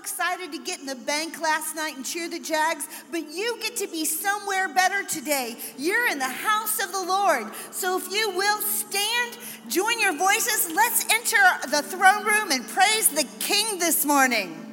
excited to get in the bank last night and cheer the Jags, but you get to be somewhere better today. You're in the house of the Lord. So if you will stand, join your voices, let's enter the throne room and praise the King this morning.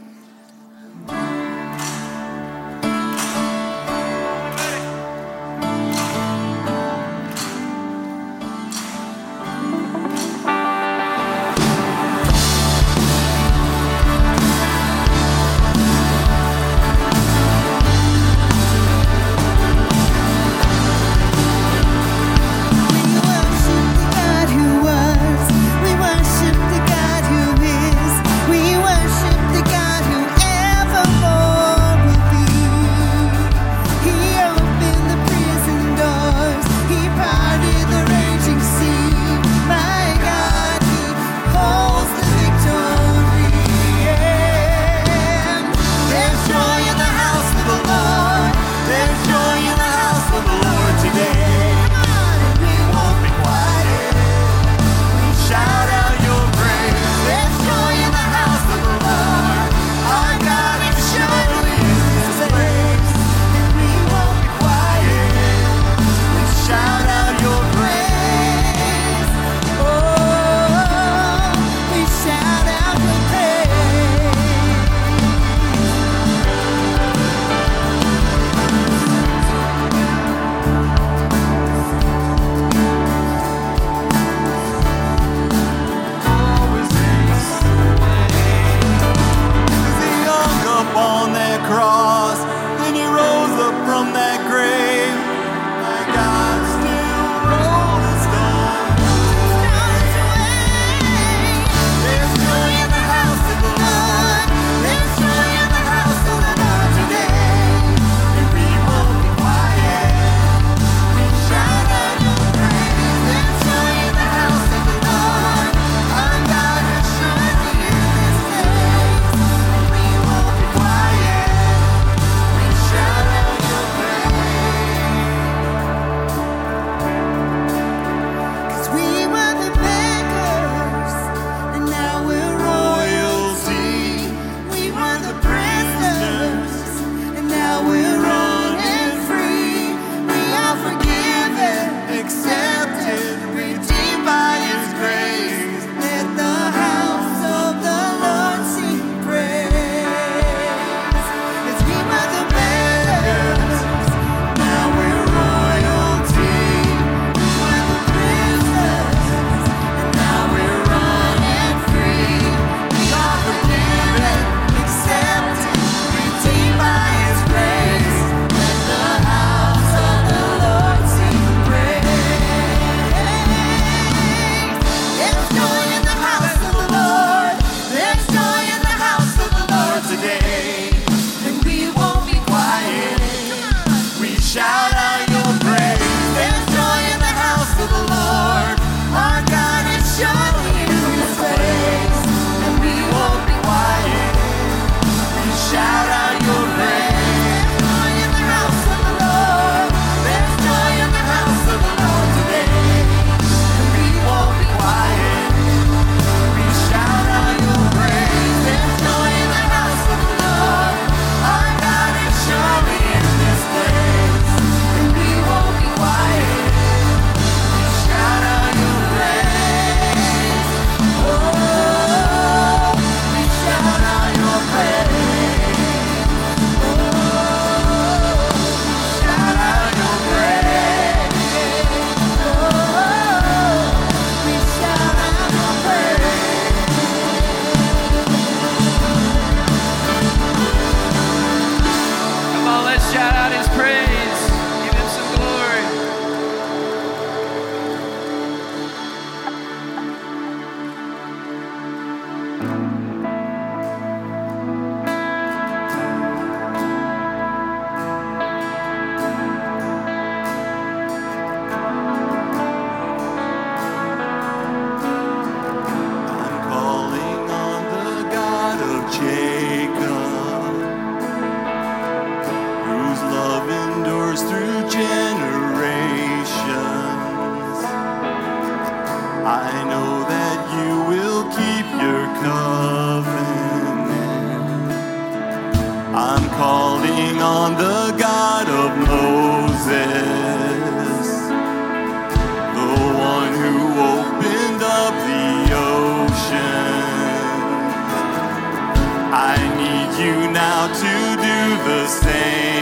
You now to do the same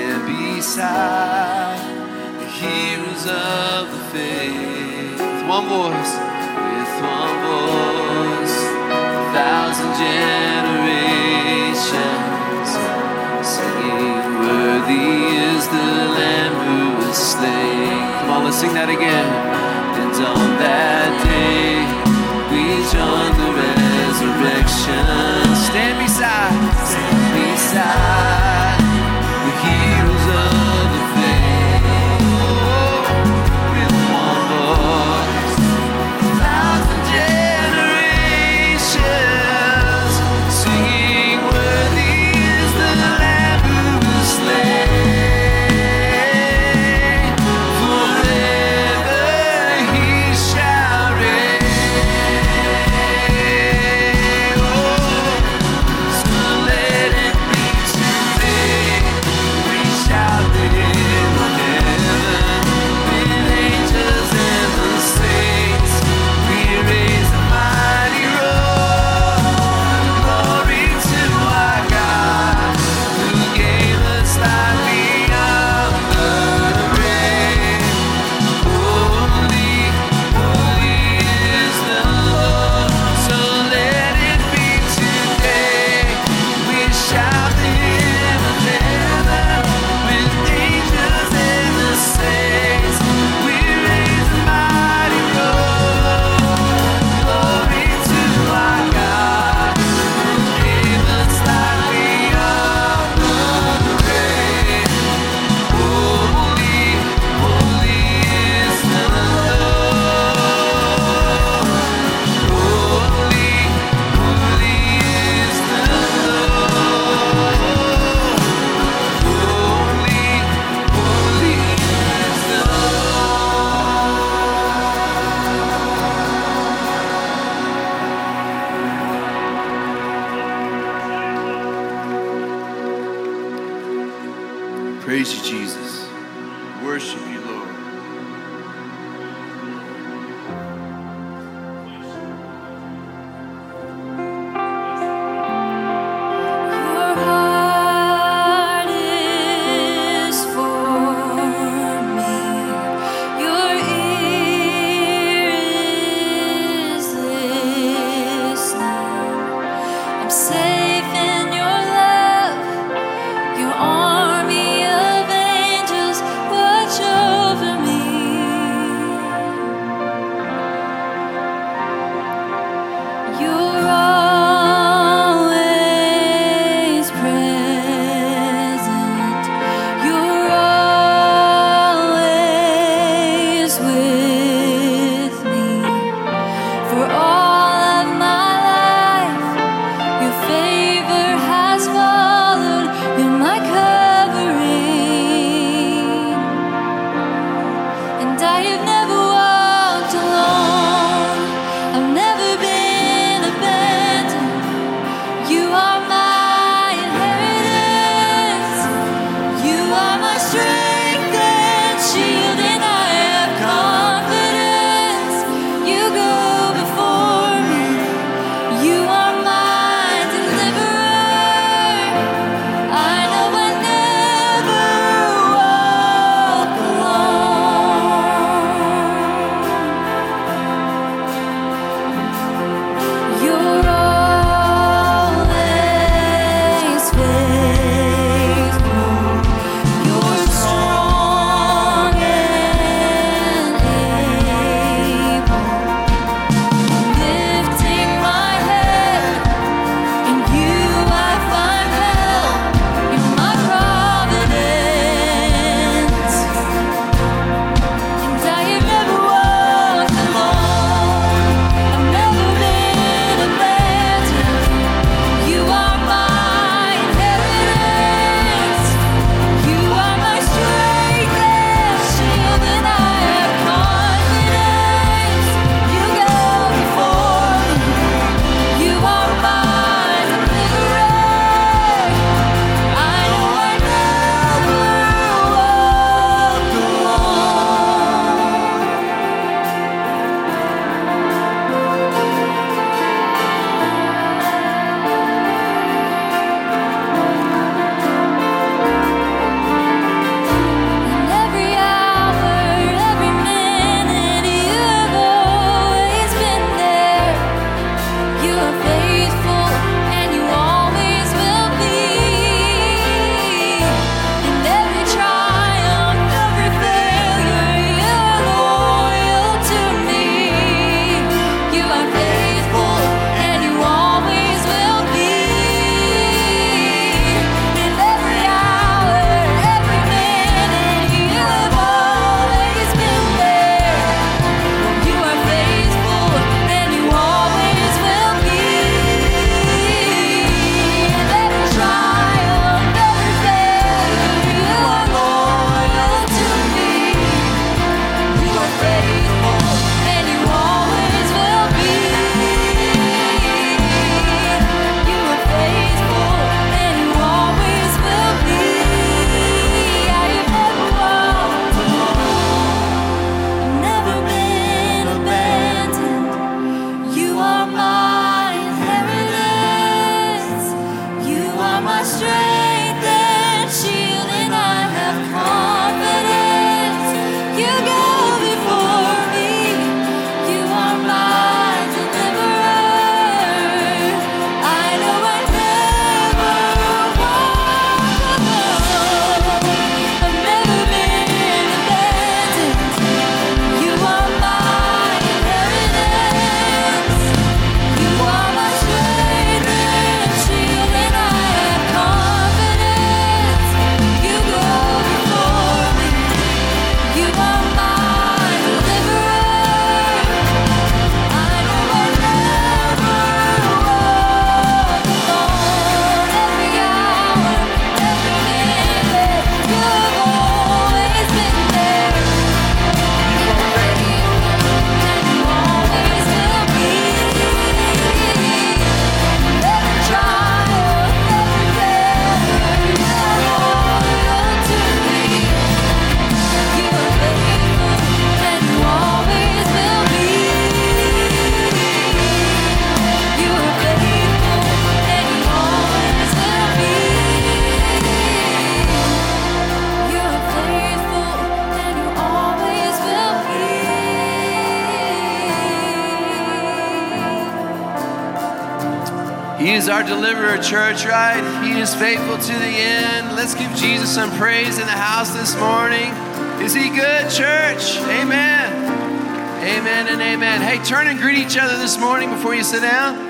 stand beside the heroes of the faith. With one voice, with one voice, a thousand generations singing, Worthy is the Lamb who was slain. Come on, let's sing that again. And on that day, we join the resurrection. Stand beside, stand beside. Praise you, Jesus. Worship you, church, right? He is faithful to the end. Let's give Jesus some praise in the house this morning. Is he good, church? Amen. Amen and amen. Hey, turn and greet each other this morning before you sit down.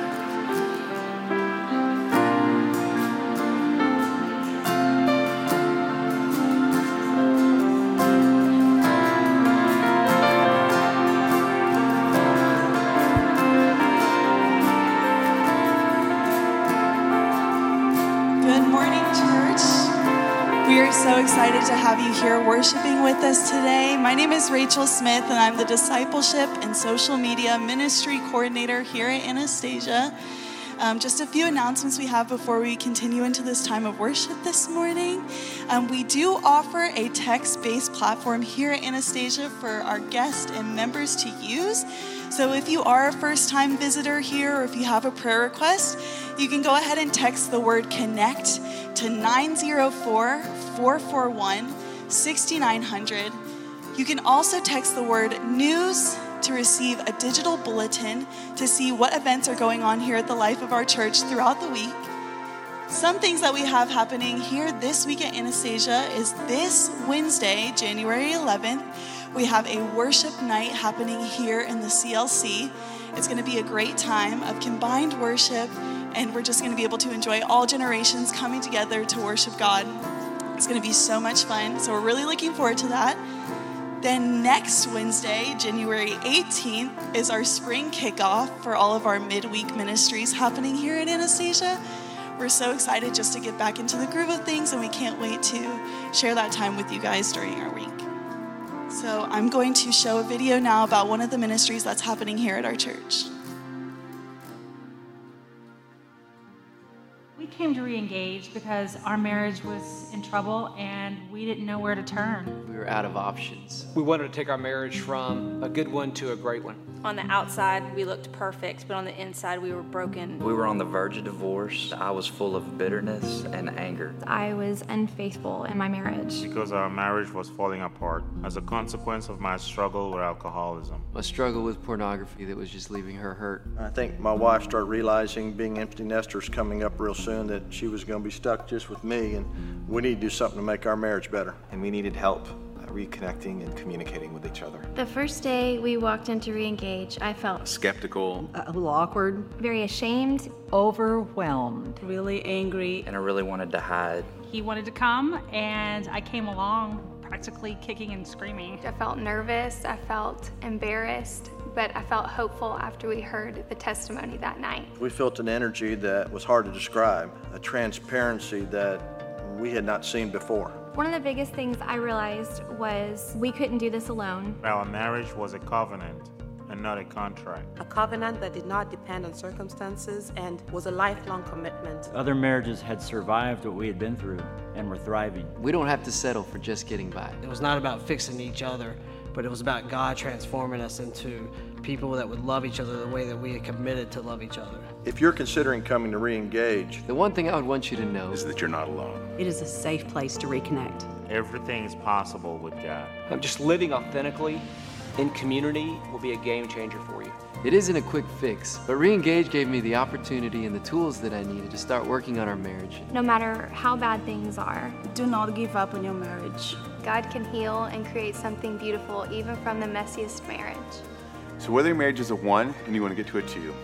Excited to have you here worshiping with us today. My name is Rachel Smith, and I'm the Discipleship and Social Media Ministry Coordinator here at Anastasia. Um, just a few announcements we have before we continue into this time of worship this morning. Um, we do offer a text based platform here at Anastasia for our guests and members to use. So if you are a first time visitor here or if you have a prayer request, you can go ahead and text the word connect to 904 441 6900. You can also text the word news to receive a digital bulletin to see what events are going on here at the life of our church throughout the week. Some things that we have happening here this week at Anastasia is this Wednesday, January 11th, we have a worship night happening here in the CLC. It's going to be a great time of combined worship, and we're just going to be able to enjoy all generations coming together to worship God. It's going to be so much fun. So we're really looking forward to that. Then next Wednesday, January 18th, is our spring kickoff for all of our midweek ministries happening here at Anastasia. We're so excited just to get back into the groove of things, and we can't wait to share that time with you guys during our week. So I'm going to show a video now about one of the ministries that's happening here at our church. We came to re-engage because our marriage was in trouble and we didn't know where to turn. We were out of options. We wanted to take our marriage from a good one to a great one. On the outside, we looked perfect, but on the inside, we were broken. We were on the verge of divorce. I was full of bitterness and anger. I was unfaithful in my marriage. because our marriage was falling apart as a consequence of my struggle with alcoholism. A struggle with pornography that was just leaving her hurt. I think my wife started realizing, being empty nesters coming up real soon, that she was going to be stuck just with me, and we need to do something to make our marriage better. and we needed help reconnecting and communicating with each other. The first day we walked into Reengage, I felt skeptical, a little awkward, very ashamed. overwhelmed. Really angry. And I really wanted to hide. He wanted to come and I came along practically kicking and screaming. I felt nervous, I felt embarrassed, but I felt hopeful after we heard the testimony that night. We felt an energy that was hard to describe, a transparency that we had not seen before. One of the biggest things I realized was we couldn't do this alone. Our marriage was a covenant and not a contract. A covenant that did not depend on circumstances and was a lifelong commitment. Other marriages had survived what we had been through and were thriving. We don't have to settle for just getting by. It was not about fixing each other, but it was about God transforming us into people that would love each other the way that we had committed to love each other. If you're considering coming to re-engage, The one thing I would want you to know is that you're not alone. It is a safe place to reconnect. Everything is possible with God. Um, just living authentically in community will be a game changer for you. it isn't a quick fix, but Reengage gave me the opportunity and the tools that I needed to start working on our marriage. No matter how bad things are, Do not give up on your marriage. God can heal and create something beautiful even from the messiest marriage. So whether your marriage is a one and you want to get to a two,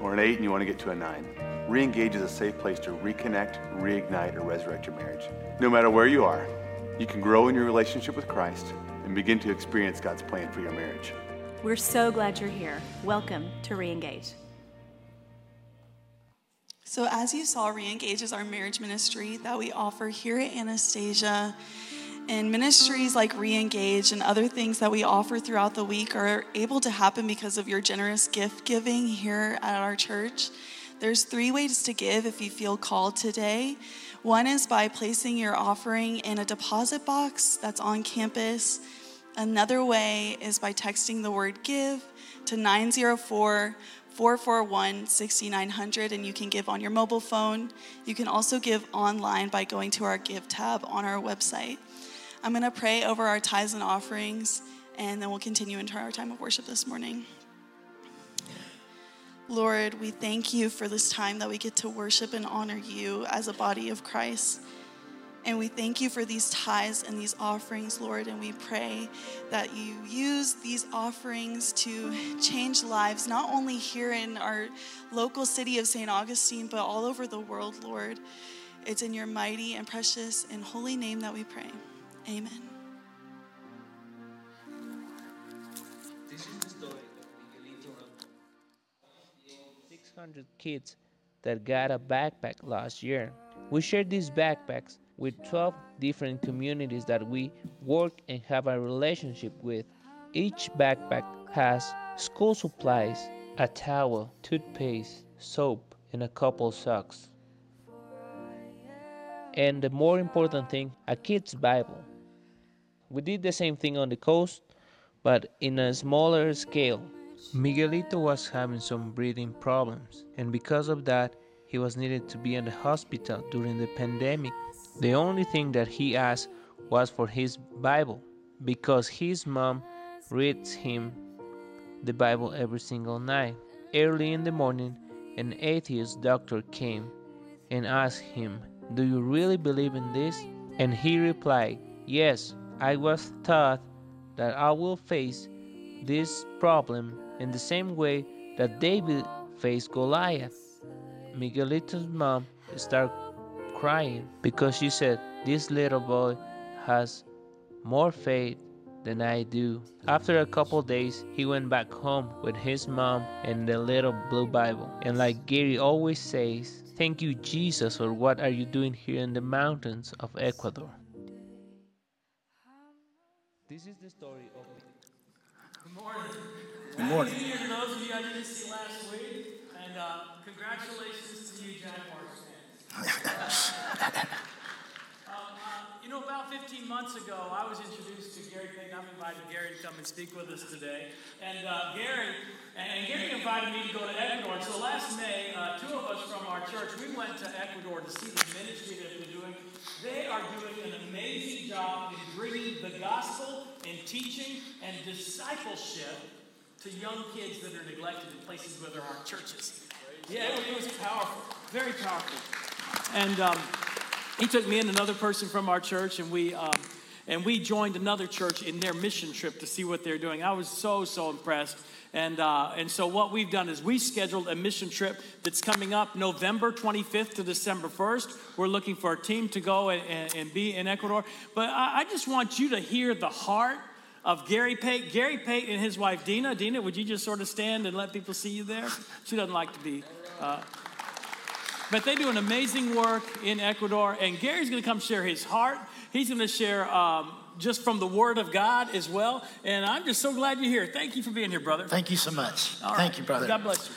or an eight and you want to get to a nine, re-engage is a safe place to reconnect, reignite, or resurrect your marriage. No matter where you are, you can grow in your relationship with Christ and begin to experience God's plan for your marriage. We're so glad you're here. Welcome to Reengage. So, as you saw, Reengage is our marriage ministry that we offer here at Anastasia. And ministries like Reengage and other things that we offer throughout the week are able to happen because of your generous gift giving here at our church. There's three ways to give if you feel called today. One is by placing your offering in a deposit box that's on campus. Another way is by texting the word give to 904 441 6900, and you can give on your mobile phone. You can also give online by going to our Give tab on our website. I'm going to pray over our tithes and offerings, and then we'll continue into our time of worship this morning. Lord, we thank you for this time that we get to worship and honor you as a body of Christ. And we thank you for these tithes and these offerings, Lord. And we pray that you use these offerings to change lives, not only here in our local city of St. Augustine, but all over the world, Lord. It's in your mighty and precious and holy name that we pray. Amen. This is the story of 600 kids that got a backpack last year. We shared these backpacks with 12 different communities that we work and have a relationship with. Each backpack has school supplies, a towel, toothpaste, soap, and a couple socks. And the more important thing, a kid's Bible. We did the same thing on the coast, but in a smaller scale. Miguelito was having some breathing problems, and because of that, he was needed to be in the hospital during the pandemic. The only thing that he asked was for his Bible, because his mom reads him the Bible every single night. Early in the morning, an atheist doctor came and asked him, Do you really believe in this? And he replied, Yes, I was taught that I will face this problem in the same way that David faced Goliath. Miguelito's mom started crying because she said, This little boy has more faith than I do. After a couple days, he went back home with his mom and the little blue Bible. And like Gary always says, Thank you, Jesus, for what are you doing here in the mountains of Ecuador? This is the story of me. Good morning. Good morning. Happy New Year to those of you I didn't see last week, and uh, congratulations to you, Jaguars fans. Um, uh, you know, about 15 months ago, I was introduced to Gary Payton. I've invited Gary to come and speak with us today. And uh, Gary, and Gary invited me to go to Ecuador. And so last May, uh, two of us from our church, we went to Ecuador to see the ministry that and teaching and discipleship to young kids that are neglected in places where there aren't churches. Yeah, it was powerful, very powerful. And um, he took me and another person from our church, and we um, and we joined another church in their mission trip to see what they're doing. I was so so impressed. And uh, and so what we've done is we scheduled a mission trip that's coming up November 25th to December 1st. We're looking for a team to go and, and, and be in Ecuador. But I, I just want you to hear the heart of Gary Pate. Gary Pate and his wife Dina. Dina, would you just sort of stand and let people see you there? She doesn't like to be. Uh, but they do an amazing work in Ecuador, and Gary's going to come share his heart. He's going to share um, just from the Word of God as well. And I'm just so glad you're here. Thank you for being here, brother. Thank you so much. All Thank right. you, brother. God bless you.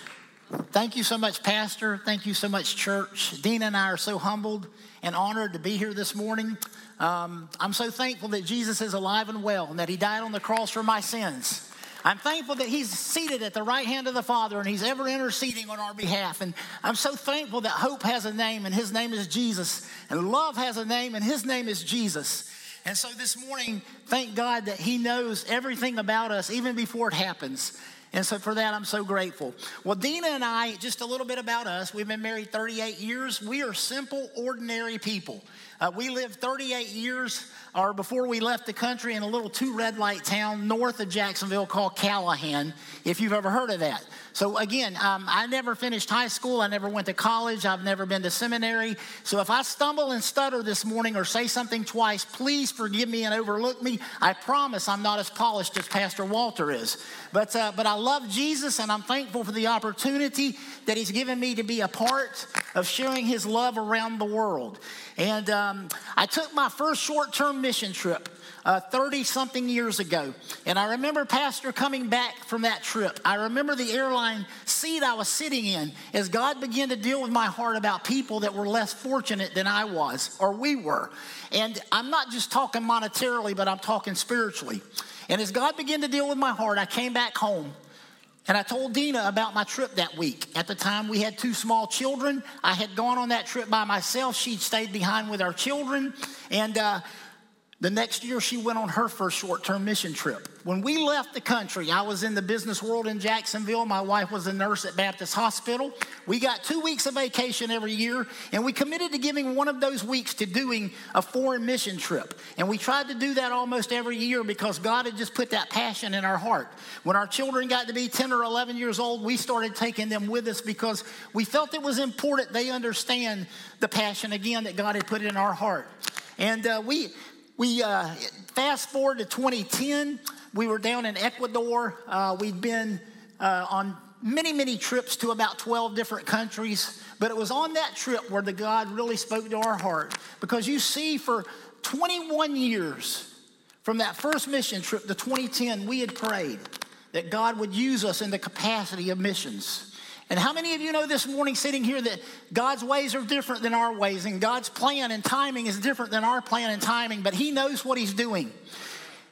Thank you so much, Pastor. Thank you so much, church. Dina and I are so humbled and honored to be here this morning. Um, I'm so thankful that Jesus is alive and well and that he died on the cross for my sins. I'm thankful that he's seated at the right hand of the Father and he's ever interceding on our behalf. And I'm so thankful that hope has a name and his name is Jesus. And love has a name and his name is Jesus. And so this morning, thank God that he knows everything about us even before it happens. And so for that, I'm so grateful. Well, Dina and I, just a little bit about us. We've been married 38 years. We are simple, ordinary people. Uh, we lived 38 years, or before we left the country, in a little two red light town north of Jacksonville called Callahan, if you've ever heard of that. So, again, um, I never finished high school. I never went to college. I've never been to seminary. So, if I stumble and stutter this morning or say something twice, please forgive me and overlook me. I promise I'm not as polished as Pastor Walter is. But, uh, but I love Jesus and I'm thankful for the opportunity that He's given me to be a part of sharing His love around the world. And um, I took my first short term mission trip. 30 uh, something years ago. And I remember Pastor coming back from that trip. I remember the airline seat I was sitting in as God began to deal with my heart about people that were less fortunate than I was, or we were. And I'm not just talking monetarily, but I'm talking spiritually. And as God began to deal with my heart, I came back home. And I told Dina about my trip that week. At the time, we had two small children. I had gone on that trip by myself. She'd stayed behind with our children. And uh, The next year, she went on her first short term mission trip. When we left the country, I was in the business world in Jacksonville. My wife was a nurse at Baptist Hospital. We got two weeks of vacation every year, and we committed to giving one of those weeks to doing a foreign mission trip. And we tried to do that almost every year because God had just put that passion in our heart. When our children got to be 10 or 11 years old, we started taking them with us because we felt it was important they understand the passion again that God had put in our heart. And uh, we, we uh, fast forward to 2010. We were down in Ecuador. Uh, we'd been uh, on many, many trips to about 12 different countries. But it was on that trip where the God really spoke to our heart. Because you see, for 21 years, from that first mission trip to 2010, we had prayed that God would use us in the capacity of missions. And how many of you know this morning sitting here that God's ways are different than our ways, and God's plan and timing is different than our plan and timing, but He knows what He's doing.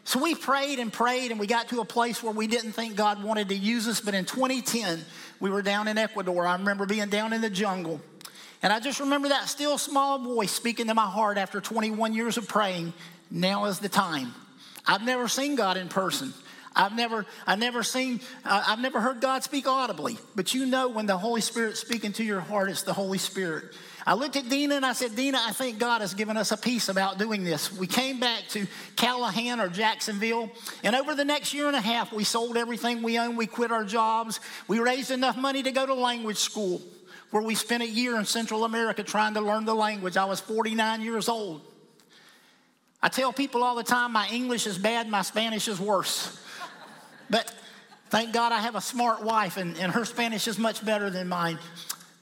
So we prayed and prayed, and we got to a place where we didn't think God wanted to use us. But in 2010, we were down in Ecuador. I remember being down in the jungle. And I just remember that still small voice speaking to my heart after 21 years of praying now is the time. I've never seen God in person. I've never, I've never seen, I've never heard God speak audibly, but you know when the Holy Spirit's speaking to your heart, it's the Holy Spirit. I looked at Dina and I said, Dina, I think God has given us a peace about doing this. We came back to Callahan or Jacksonville, and over the next year and a half, we sold everything we owned. We quit our jobs. We raised enough money to go to language school, where we spent a year in Central America trying to learn the language. I was 49 years old. I tell people all the time my English is bad, my Spanish is worse. But thank God I have a smart wife, and, and her Spanish is much better than mine.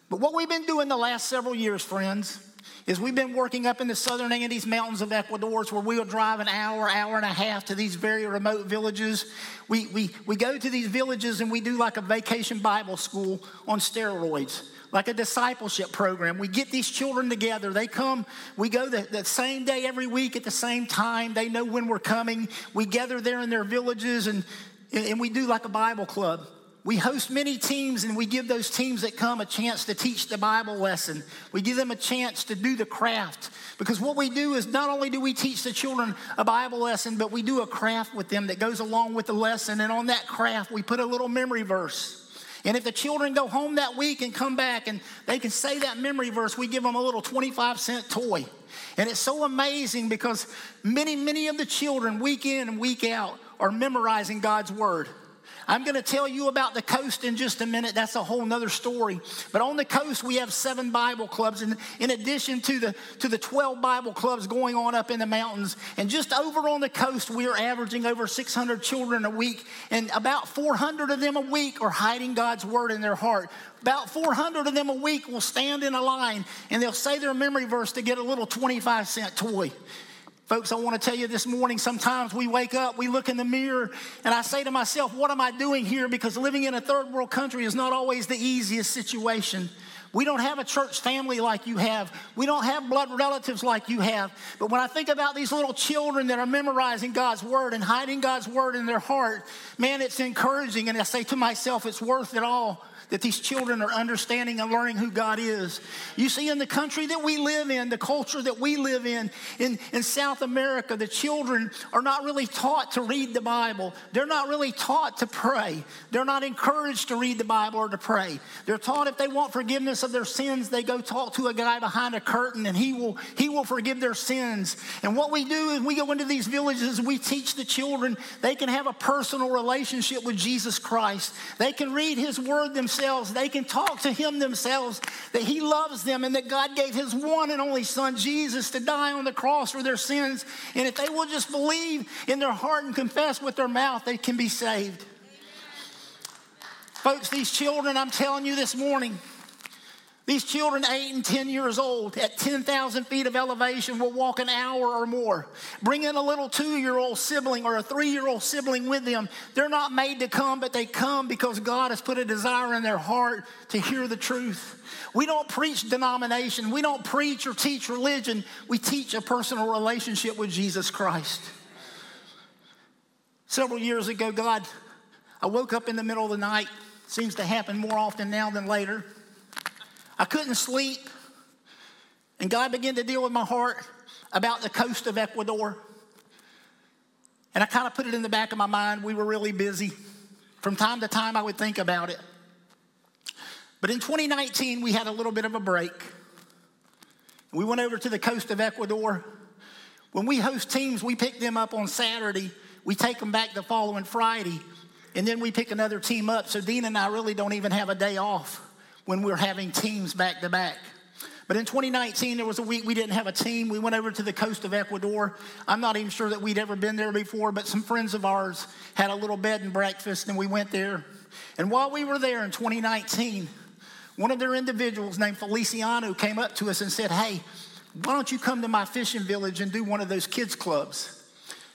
But what we've been doing the last several years, friends, is we've been working up in the southern Andes Mountains of Ecuador where we'll drive an hour, hour and a half to these very remote villages. We, we, we go to these villages and we do like a vacation Bible school on steroids, like a discipleship program. We get these children together. They come, we go the, the same day every week at the same time. They know when we're coming. We gather there in their villages and and we do like a Bible club. We host many teams and we give those teams that come a chance to teach the Bible lesson. We give them a chance to do the craft. Because what we do is not only do we teach the children a Bible lesson, but we do a craft with them that goes along with the lesson. And on that craft, we put a little memory verse. And if the children go home that week and come back and they can say that memory verse, we give them a little 25 cent toy. And it's so amazing because many, many of the children, week in and week out, are memorizing God's word. I'm going to tell you about the coast in just a minute. That's a whole nother story. But on the coast, we have seven Bible clubs, and in addition to the to the 12 Bible clubs going on up in the mountains, and just over on the coast, we are averaging over 600 children a week, and about 400 of them a week are hiding God's word in their heart. About 400 of them a week will stand in a line and they'll say their memory verse to get a little 25 cent toy. Folks, I want to tell you this morning sometimes we wake up, we look in the mirror, and I say to myself, What am I doing here? Because living in a third world country is not always the easiest situation. We don't have a church family like you have. We don't have blood relatives like you have. But when I think about these little children that are memorizing God's word and hiding God's word in their heart, man, it's encouraging. And I say to myself, it's worth it all that these children are understanding and learning who God is. You see, in the country that we live in, the culture that we live in, in, in South America, the children are not really taught to read the Bible. They're not really taught to pray. They're not encouraged to read the Bible or to pray. They're taught if they want forgiveness of their sins, they go talk to a guy behind a curtain and he will, he will forgive their sins. And what we do is we go into these villages and we teach the children they can have a personal relationship with Jesus Christ. They can read his word themselves themselves. They can talk to Him themselves that He loves them and that God gave His one and only Son, Jesus, to die on the cross for their sins. And if they will just believe in their heart and confess with their mouth, they can be saved. Folks, these children, I'm telling you this morning, these children, eight and 10 years old, at 10,000 feet of elevation, will walk an hour or more. Bring in a little two year old sibling or a three year old sibling with them. They're not made to come, but they come because God has put a desire in their heart to hear the truth. We don't preach denomination, we don't preach or teach religion. We teach a personal relationship with Jesus Christ. Several years ago, God, I woke up in the middle of the night. Seems to happen more often now than later. I couldn't sleep. And God began to deal with my heart about the coast of Ecuador. And I kind of put it in the back of my mind. We were really busy. From time to time, I would think about it. But in 2019, we had a little bit of a break. We went over to the coast of Ecuador. When we host teams, we pick them up on Saturday. We take them back the following Friday, and then we pick another team up. So Dean and I really don't even have a day off when we're having teams back to back. But in 2019, there was a week we didn't have a team. We went over to the coast of Ecuador. I'm not even sure that we'd ever been there before, but some friends of ours had a little bed and breakfast, and we went there. And while we were there in 2019, one of their individuals named Feliciano came up to us and said, Hey, why don't you come to my fishing village and do one of those kids' clubs?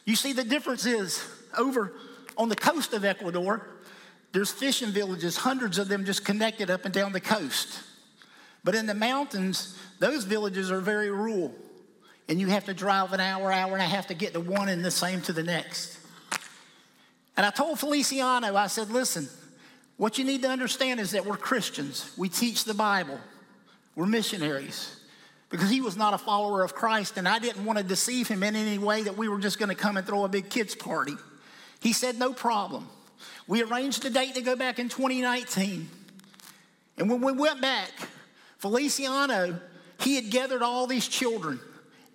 You see, the difference is over on the coast of Ecuador, there's fishing villages, hundreds of them just connected up and down the coast. But in the mountains, those villages are very rural. And you have to drive an hour, hour and a half to get to one and the same to the next. And I told Feliciano, I said, listen, what you need to understand is that we're Christians. We teach the Bible. We're missionaries. Because he was not a follower of Christ, and I didn't want to deceive him in any way that we were just going to come and throw a big kids' party. He said, no problem. We arranged a date to go back in 2019. And when we went back, Feliciano, he had gathered all these children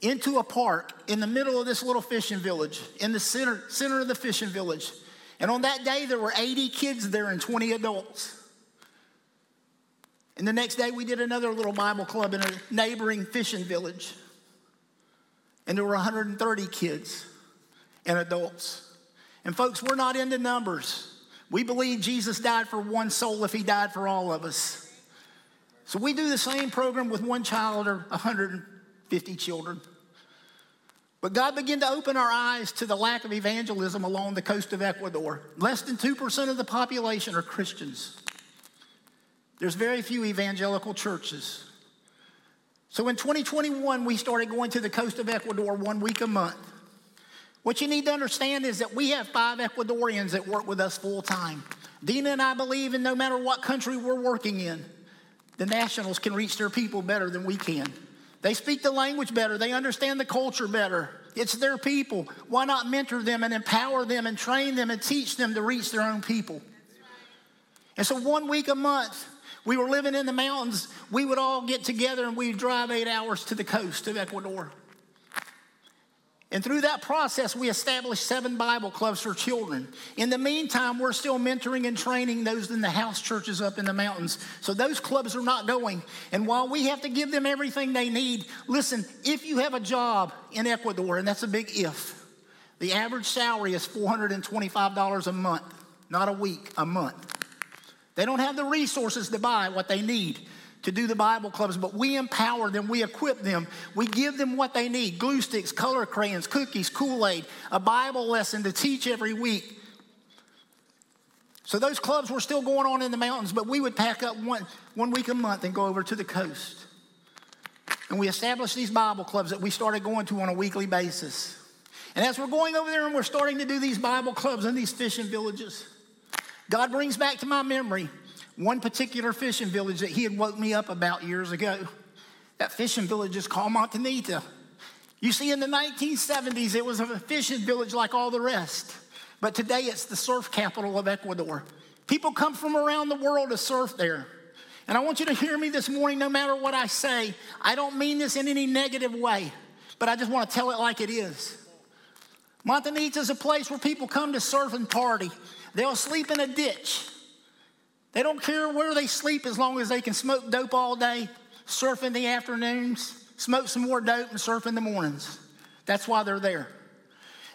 into a park in the middle of this little fishing village, in the center, center of the fishing village. And on that day, there were 80 kids there and 20 adults. And the next day, we did another little Bible club in a neighboring fishing village. And there were 130 kids and adults. And folks, we're not into numbers. We believe Jesus died for one soul if he died for all of us. So we do the same program with one child or 150 children. But God began to open our eyes to the lack of evangelism along the coast of Ecuador. Less than 2% of the population are Christians. There's very few evangelical churches. So in 2021, we started going to the coast of Ecuador one week a month. What you need to understand is that we have five Ecuadorians that work with us full time. Dina and I believe in no matter what country we're working in, the nationals can reach their people better than we can. They speak the language better, they understand the culture better. It's their people. Why not mentor them and empower them and train them and teach them to reach their own people? And so, one week a month, we were living in the mountains. We would all get together and we'd drive eight hours to the coast of Ecuador. And through that process, we established seven Bible clubs for children. In the meantime, we're still mentoring and training those in the house churches up in the mountains. So those clubs are not going. And while we have to give them everything they need, listen, if you have a job in Ecuador, and that's a big if, the average salary is $425 a month, not a week, a month. They don't have the resources to buy what they need to do the Bible clubs, but we empower them, we equip them, we give them what they need glue sticks, color crayons, cookies, Kool Aid, a Bible lesson to teach every week. So those clubs were still going on in the mountains, but we would pack up one, one week a month and go over to the coast. And we established these Bible clubs that we started going to on a weekly basis. And as we're going over there and we're starting to do these Bible clubs in these fishing villages, God brings back to my memory one particular fishing village that he had woke me up about years ago. That fishing village is called Montanita. You see, in the 1970s, it was a fishing village like all the rest. But today, it's the surf capital of Ecuador. People come from around the world to surf there. And I want you to hear me this morning, no matter what I say. I don't mean this in any negative way, but I just want to tell it like it is. Montanita is a place where people come to surf and party. They'll sleep in a ditch. They don't care where they sleep as long as they can smoke dope all day, surf in the afternoons, smoke some more dope, and surf in the mornings. That's why they're there.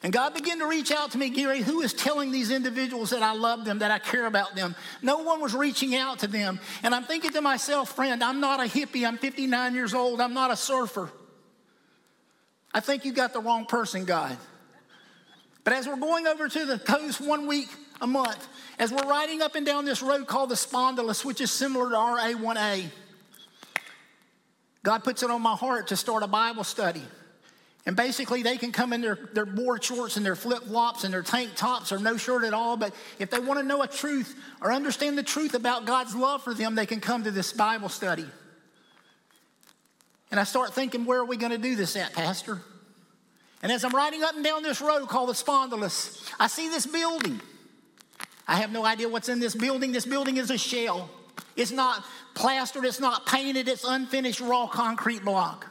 And God began to reach out to me, Gary, who is telling these individuals that I love them, that I care about them? No one was reaching out to them. And I'm thinking to myself, friend, I'm not a hippie. I'm 59 years old. I'm not a surfer. I think you got the wrong person, God. But as we're going over to the coast one week a month, as we're riding up and down this road called the Spondylus, which is similar to RA1A, God puts it on my heart to start a Bible study. And basically, they can come in their, their board shorts and their flip flops and their tank tops or no shirt at all. But if they want to know a truth or understand the truth about God's love for them, they can come to this Bible study. And I start thinking, where are we going to do this at, Pastor? And as I'm riding up and down this road called the Spondylus, I see this building. I have no idea what's in this building. This building is a shell. It's not plastered, it's not painted, it's unfinished raw concrete block.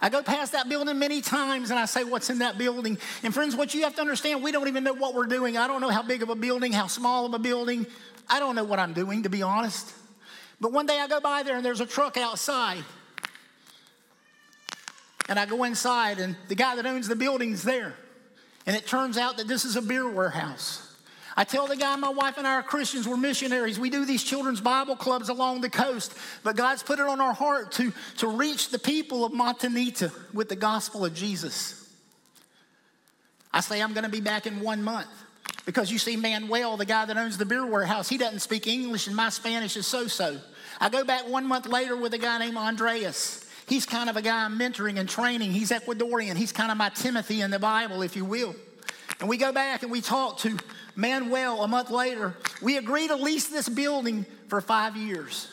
I go past that building many times and I say, What's in that building? And friends, what you have to understand, we don't even know what we're doing. I don't know how big of a building, how small of a building. I don't know what I'm doing, to be honest. But one day I go by there and there's a truck outside. And I go inside, and the guy that owns the building's there. And it turns out that this is a beer warehouse. I tell the guy, my wife and I are Christians, we're missionaries. We do these children's Bible clubs along the coast, but God's put it on our heart to, to reach the people of Montanita with the gospel of Jesus. I say, I'm going to be back in one month. Because you see, Manuel, the guy that owns the beer warehouse, he doesn't speak English, and my Spanish is so so. I go back one month later with a guy named Andreas. He's kind of a guy I'm mentoring and training. He's Ecuadorian. He's kind of my Timothy in the Bible, if you will. And we go back and we talk to Manuel a month later. We agree to lease this building for five years.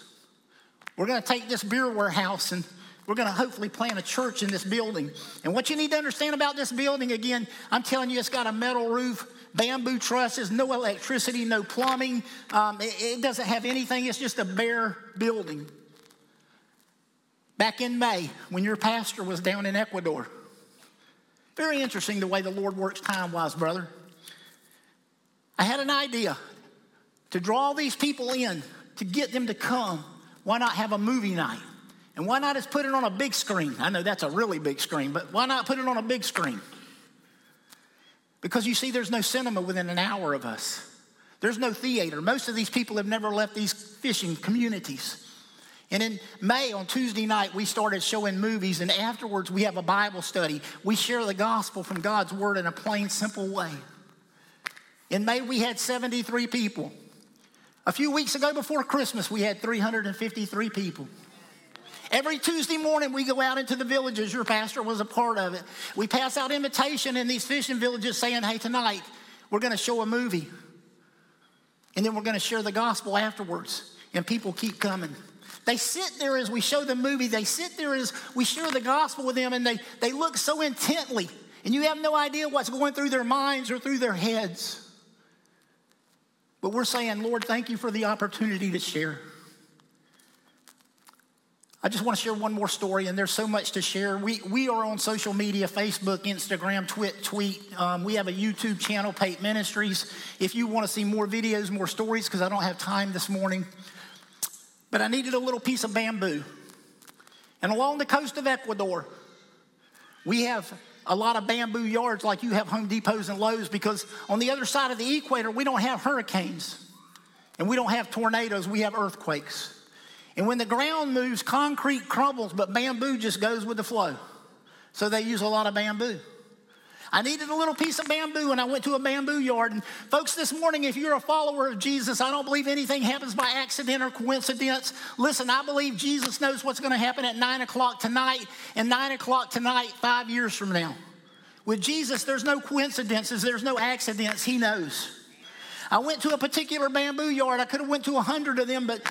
We're going to take this beer warehouse and we're going to hopefully plant a church in this building. And what you need to understand about this building, again, I'm telling you, it's got a metal roof, bamboo trusses, no electricity, no plumbing. Um, it, it doesn't have anything, it's just a bare building. Back in May, when your pastor was down in Ecuador, very interesting the way the Lord works time wise, brother. I had an idea to draw these people in, to get them to come. Why not have a movie night? And why not just put it on a big screen? I know that's a really big screen, but why not put it on a big screen? Because you see, there's no cinema within an hour of us. There's no theater. Most of these people have never left these fishing communities. And in May, on Tuesday night, we started showing movies, and afterwards, we have a Bible study. We share the gospel from God's word in a plain, simple way. In May, we had 73 people. A few weeks ago, before Christmas, we had 353 people. Every Tuesday morning, we go out into the villages. Your pastor was a part of it. We pass out invitation in these fishing villages saying, hey, tonight, we're going to show a movie. And then we're going to share the gospel afterwards. And people keep coming. They sit there as we show the movie, they sit there as we share the gospel with them, and they, they look so intently, and you have no idea what's going through their minds or through their heads. But we're saying, Lord, thank you for the opportunity to share. I just want to share one more story, and there's so much to share. We, we are on social media Facebook, Instagram, Twit, Tweet. Um, we have a YouTube channel, Pate Ministries. If you want to see more videos, more stories, because I don't have time this morning, but I needed a little piece of bamboo. And along the coast of Ecuador, we have a lot of bamboo yards like you have Home Depots and Lowe's because on the other side of the equator, we don't have hurricanes and we don't have tornadoes, we have earthquakes. And when the ground moves, concrete crumbles, but bamboo just goes with the flow. So they use a lot of bamboo. I needed a little piece of bamboo, and I went to a bamboo yard. And folks, this morning, if you're a follower of Jesus, I don't believe anything happens by accident or coincidence. Listen, I believe Jesus knows what's going to happen at nine o'clock tonight and nine o'clock tonight, five years from now. With Jesus, there's no coincidences, there's no accidents. He knows. I went to a particular bamboo yard. I could have went to a hundred of them, but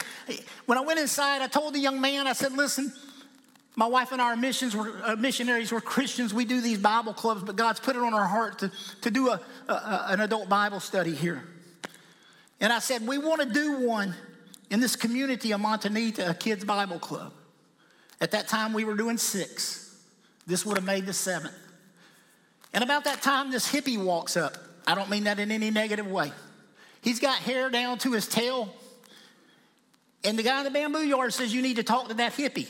when I went inside, I told the young man, I said, "Listen, my wife and I are missions, we're, uh, missionaries, we're Christians. We do these Bible clubs, but God's put it on our heart to, to do a, a, an adult Bible study here. And I said, We want to do one in this community of Montanita, a kids' Bible club. At that time, we were doing six. This would have made the seventh. And about that time, this hippie walks up. I don't mean that in any negative way. He's got hair down to his tail. And the guy in the bamboo yard says, You need to talk to that hippie.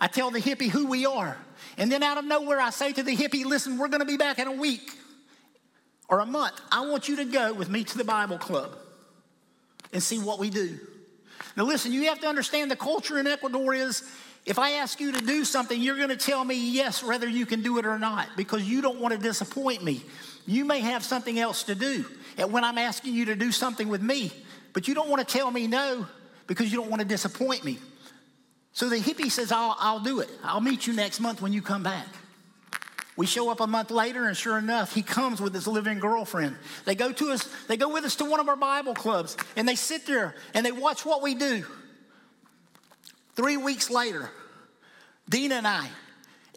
I tell the hippie who we are. And then out of nowhere, I say to the hippie, listen, we're going to be back in a week or a month. I want you to go with me to the Bible club and see what we do. Now, listen, you have to understand the culture in Ecuador is if I ask you to do something, you're going to tell me yes, whether you can do it or not, because you don't want to disappoint me. You may have something else to do and when I'm asking you to do something with me, but you don't want to tell me no because you don't want to disappoint me. So the hippie says, I'll, I'll do it. I'll meet you next month when you come back. We show up a month later, and sure enough, he comes with his living girlfriend. They go to us, they go with us to one of our Bible clubs, and they sit there and they watch what we do. Three weeks later, Dina and I,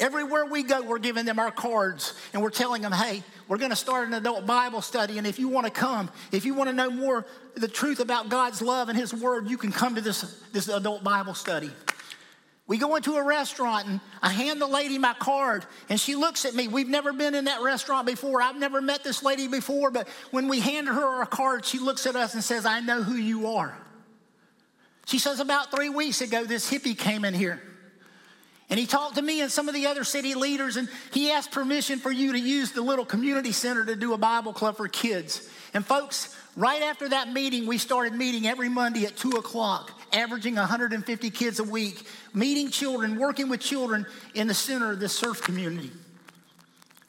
Everywhere we go, we're giving them our cards and we're telling them, hey, we're going to start an adult Bible study. And if you want to come, if you want to know more the truth about God's love and His Word, you can come to this, this adult Bible study. We go into a restaurant and I hand the lady my card and she looks at me. We've never been in that restaurant before. I've never met this lady before, but when we hand her our card, she looks at us and says, I know who you are. She says, About three weeks ago, this hippie came in here. And he talked to me and some of the other city leaders, and he asked permission for you to use the little community center to do a Bible club for kids. And folks, right after that meeting, we started meeting every Monday at 2 o'clock, averaging 150 kids a week, meeting children, working with children in the center of this surf community.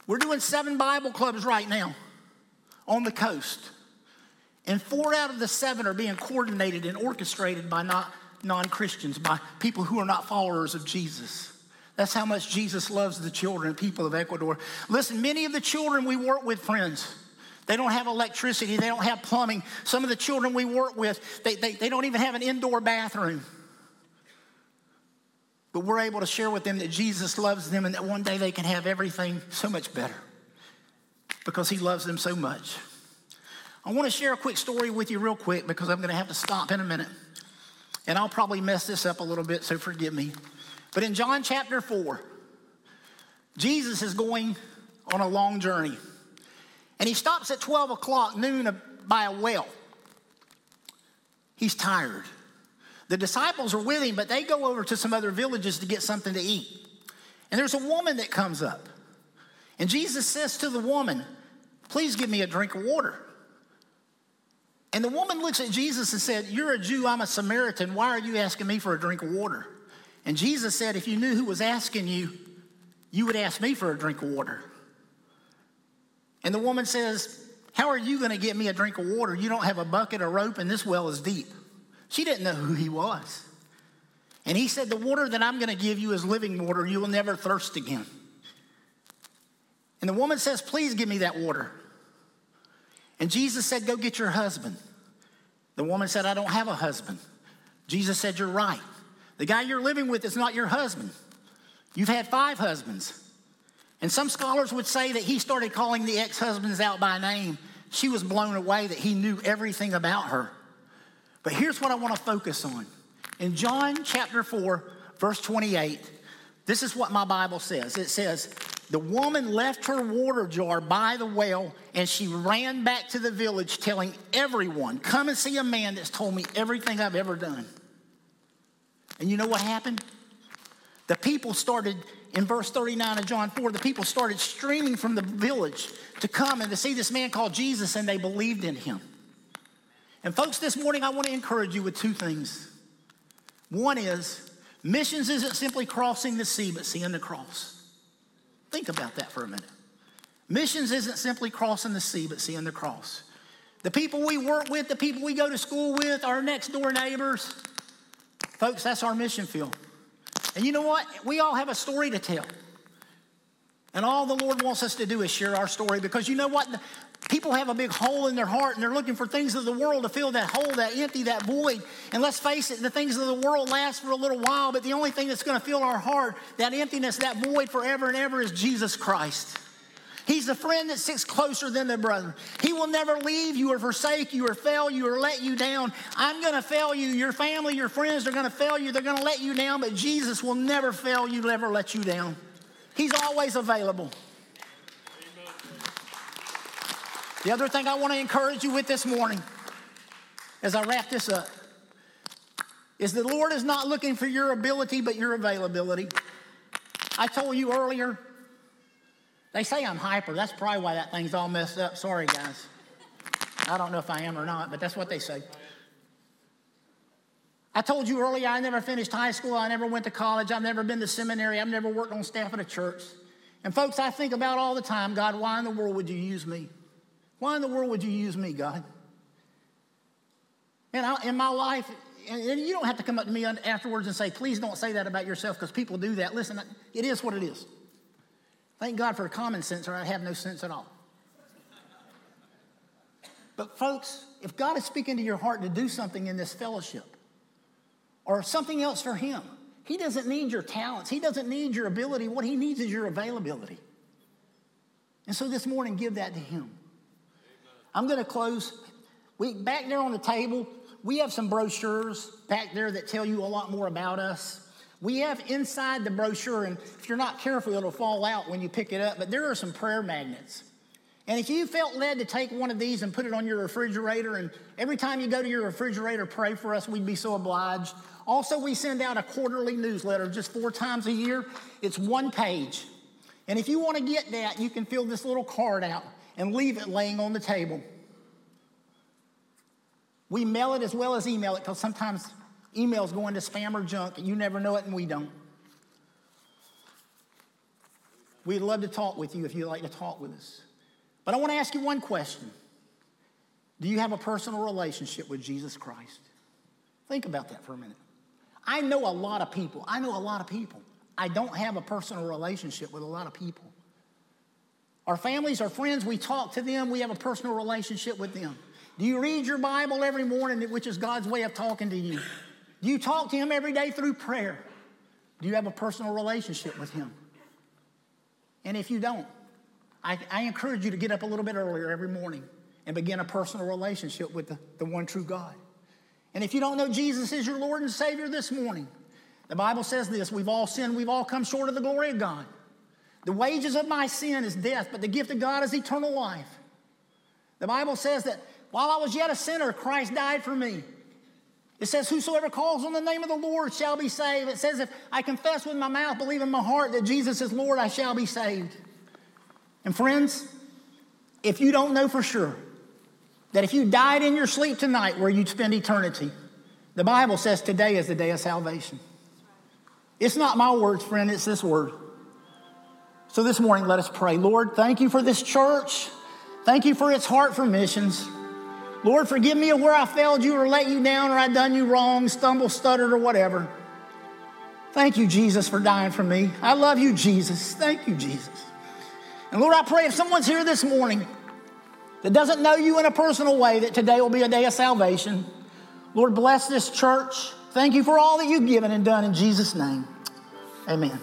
We're doing seven Bible clubs right now on the coast. And four out of the seven are being coordinated and orchestrated by non Christians, by people who are not followers of Jesus. That's how much Jesus loves the children and people of Ecuador. Listen, many of the children we work with, friends, they don't have electricity, they don't have plumbing. Some of the children we work with, they, they, they don't even have an indoor bathroom. But we're able to share with them that Jesus loves them and that one day they can have everything so much better because he loves them so much. I want to share a quick story with you, real quick, because I'm going to have to stop in a minute. And I'll probably mess this up a little bit, so forgive me. But in John chapter 4, Jesus is going on a long journey. And he stops at 12 o'clock noon by a well. He's tired. The disciples are with him, but they go over to some other villages to get something to eat. And there's a woman that comes up. And Jesus says to the woman, Please give me a drink of water. And the woman looks at Jesus and said, You're a Jew, I'm a Samaritan. Why are you asking me for a drink of water? And Jesus said, If you knew who was asking you, you would ask me for a drink of water. And the woman says, How are you going to get me a drink of water? You don't have a bucket or rope, and this well is deep. She didn't know who he was. And he said, The water that I'm going to give you is living water. You will never thirst again. And the woman says, Please give me that water. And Jesus said, Go get your husband. The woman said, I don't have a husband. Jesus said, You're right. The guy you're living with is not your husband. You've had five husbands. And some scholars would say that he started calling the ex husbands out by name. She was blown away that he knew everything about her. But here's what I want to focus on. In John chapter 4, verse 28, this is what my Bible says it says, The woman left her water jar by the well and she ran back to the village telling everyone, Come and see a man that's told me everything I've ever done. And you know what happened? The people started, in verse 39 of John 4, the people started streaming from the village to come and to see this man called Jesus, and they believed in him. And, folks, this morning I want to encourage you with two things. One is, missions isn't simply crossing the sea, but seeing the cross. Think about that for a minute. Missions isn't simply crossing the sea, but seeing the cross. The people we work with, the people we go to school with, our next door neighbors, Folks, that's our mission field. And you know what? We all have a story to tell. And all the Lord wants us to do is share our story because you know what? People have a big hole in their heart and they're looking for things of the world to fill that hole, that empty, that void. And let's face it, the things of the world last for a little while, but the only thing that's going to fill our heart, that emptiness, that void forever and ever is Jesus Christ. He's the friend that sits closer than the brother. He will never leave you or forsake you or fail you or let you down. I'm going to fail you. Your family, your friends are going to fail you. They're going to let you down, but Jesus will never fail you, never let you down. He's always available. The other thing I want to encourage you with this morning as I wrap this up is the Lord is not looking for your ability, but your availability. I told you earlier they say I'm hyper. That's probably why that thing's all messed up. Sorry, guys. I don't know if I am or not, but that's what they say. I told you earlier I never finished high school. I never went to college. I've never been to seminary. I've never worked on staff at a church. And folks, I think about all the time God, why in the world would you use me? Why in the world would you use me, God? And I, in my life, and you don't have to come up to me afterwards and say, please don't say that about yourself because people do that. Listen, it is what it is. Thank God for common sense, or I have no sense at all. But, folks, if God is speaking to your heart to do something in this fellowship or something else for Him, He doesn't need your talents. He doesn't need your ability. What he needs is your availability. And so this morning, give that to him. I'm going to close. We, back there on the table, we have some brochures back there that tell you a lot more about us. We have inside the brochure, and if you're not careful, it'll fall out when you pick it up, but there are some prayer magnets. And if you felt led to take one of these and put it on your refrigerator, and every time you go to your refrigerator, pray for us, we'd be so obliged. Also, we send out a quarterly newsletter just four times a year. It's one page. And if you want to get that, you can fill this little card out and leave it laying on the table. We mail it as well as email it because sometimes emails going to spam or junk and you never know it and we don't. We'd love to talk with you if you'd like to talk with us. But I want to ask you one question Do you have a personal relationship with Jesus Christ? Think about that for a minute. I know a lot of people. I know a lot of people. I don't have a personal relationship with a lot of people. Our families, our friends, we talk to them, we have a personal relationship with them. Do you read your Bible every morning, which is God's way of talking to you? Do you talk to Him every day through prayer? Do you have a personal relationship with Him? And if you don't, I, I encourage you to get up a little bit earlier every morning and begin a personal relationship with the, the one true God. And if you don't know Jesus as your Lord and Savior this morning, the Bible says this we've all sinned, we've all come short of the glory of God. The wages of my sin is death, but the gift of God is eternal life. The Bible says that while I was yet a sinner, Christ died for me. It says, Whosoever calls on the name of the Lord shall be saved. It says, If I confess with my mouth, believe in my heart that Jesus is Lord, I shall be saved. And friends, if you don't know for sure that if you died in your sleep tonight where you'd spend eternity, the Bible says today is the day of salvation. It's not my words, friend, it's this word. So this morning, let us pray. Lord, thank you for this church. Thank you for its heart for missions. Lord, forgive me of where I failed you or let you down or I done you wrong, stumbled, stuttered, or whatever. Thank you, Jesus, for dying for me. I love you, Jesus. Thank you, Jesus. And Lord, I pray if someone's here this morning that doesn't know you in a personal way, that today will be a day of salvation. Lord, bless this church. Thank you for all that you've given and done in Jesus' name. Amen.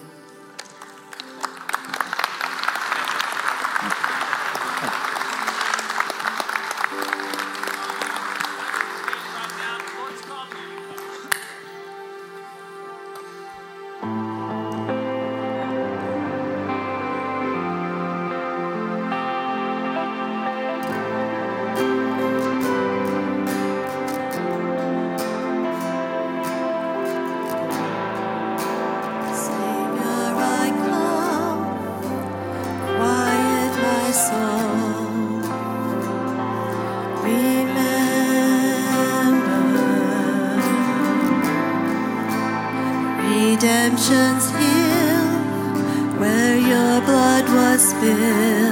Redemption's hill, where your blood was spilled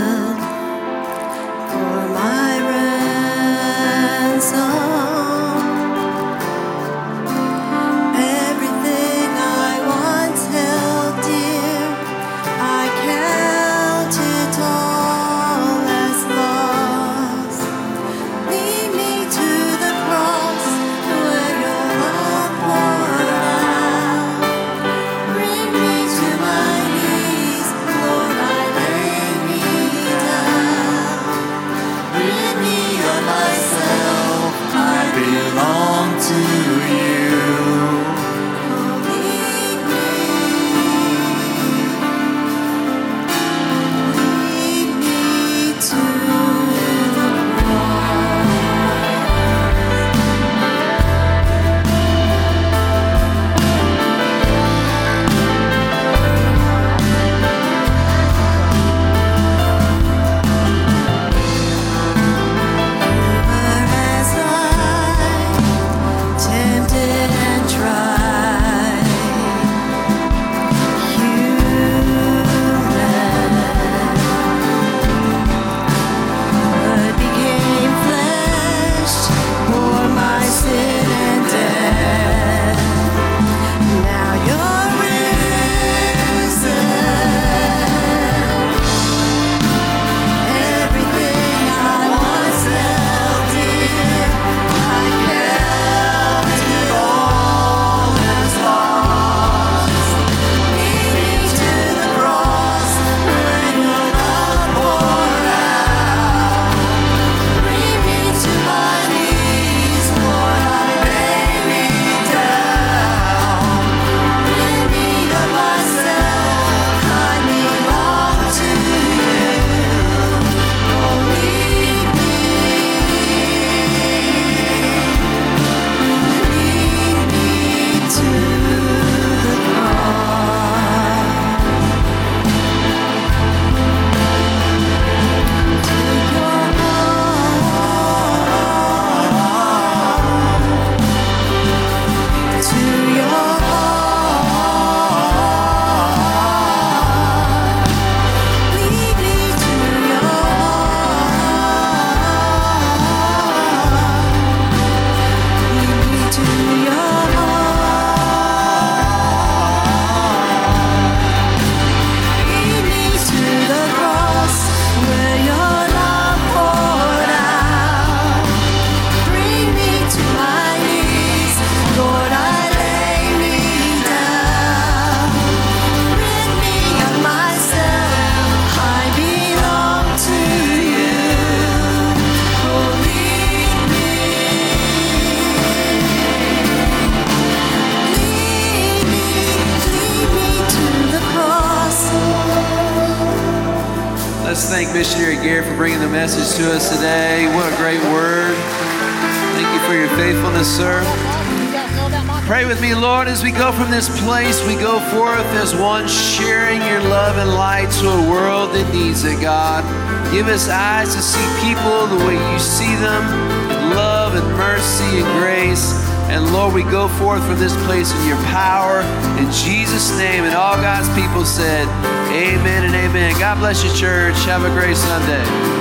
forth from this place in your power. In Jesus' name. And all God's people said, Amen and amen. God bless you, church. Have a great Sunday.